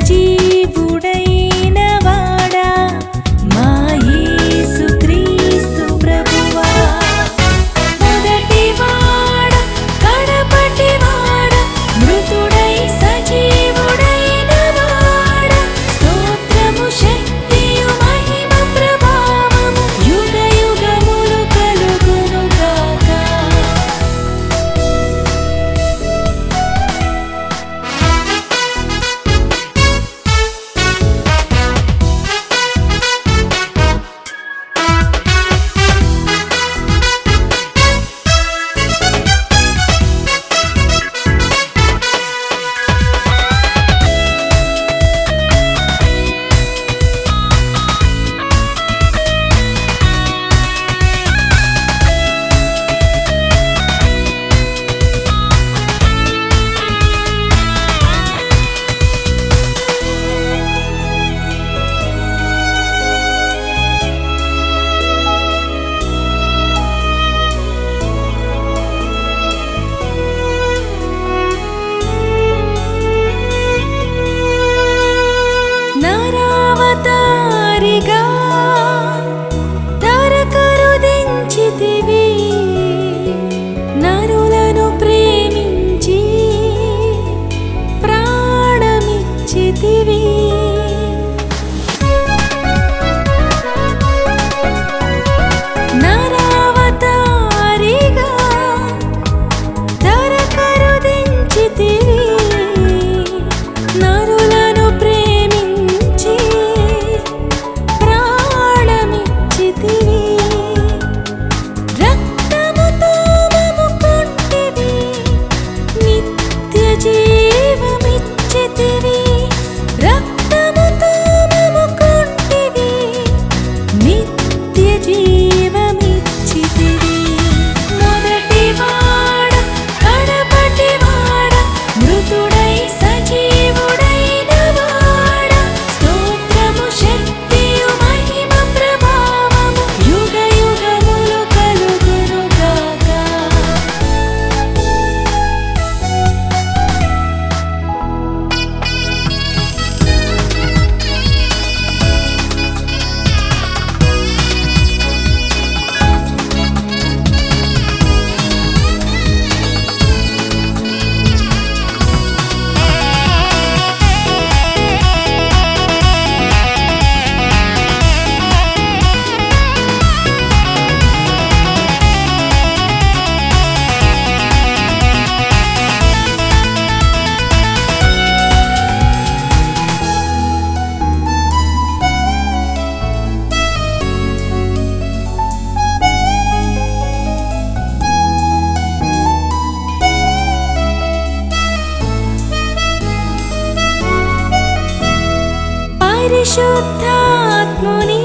自己。परिशुद्धात्मनि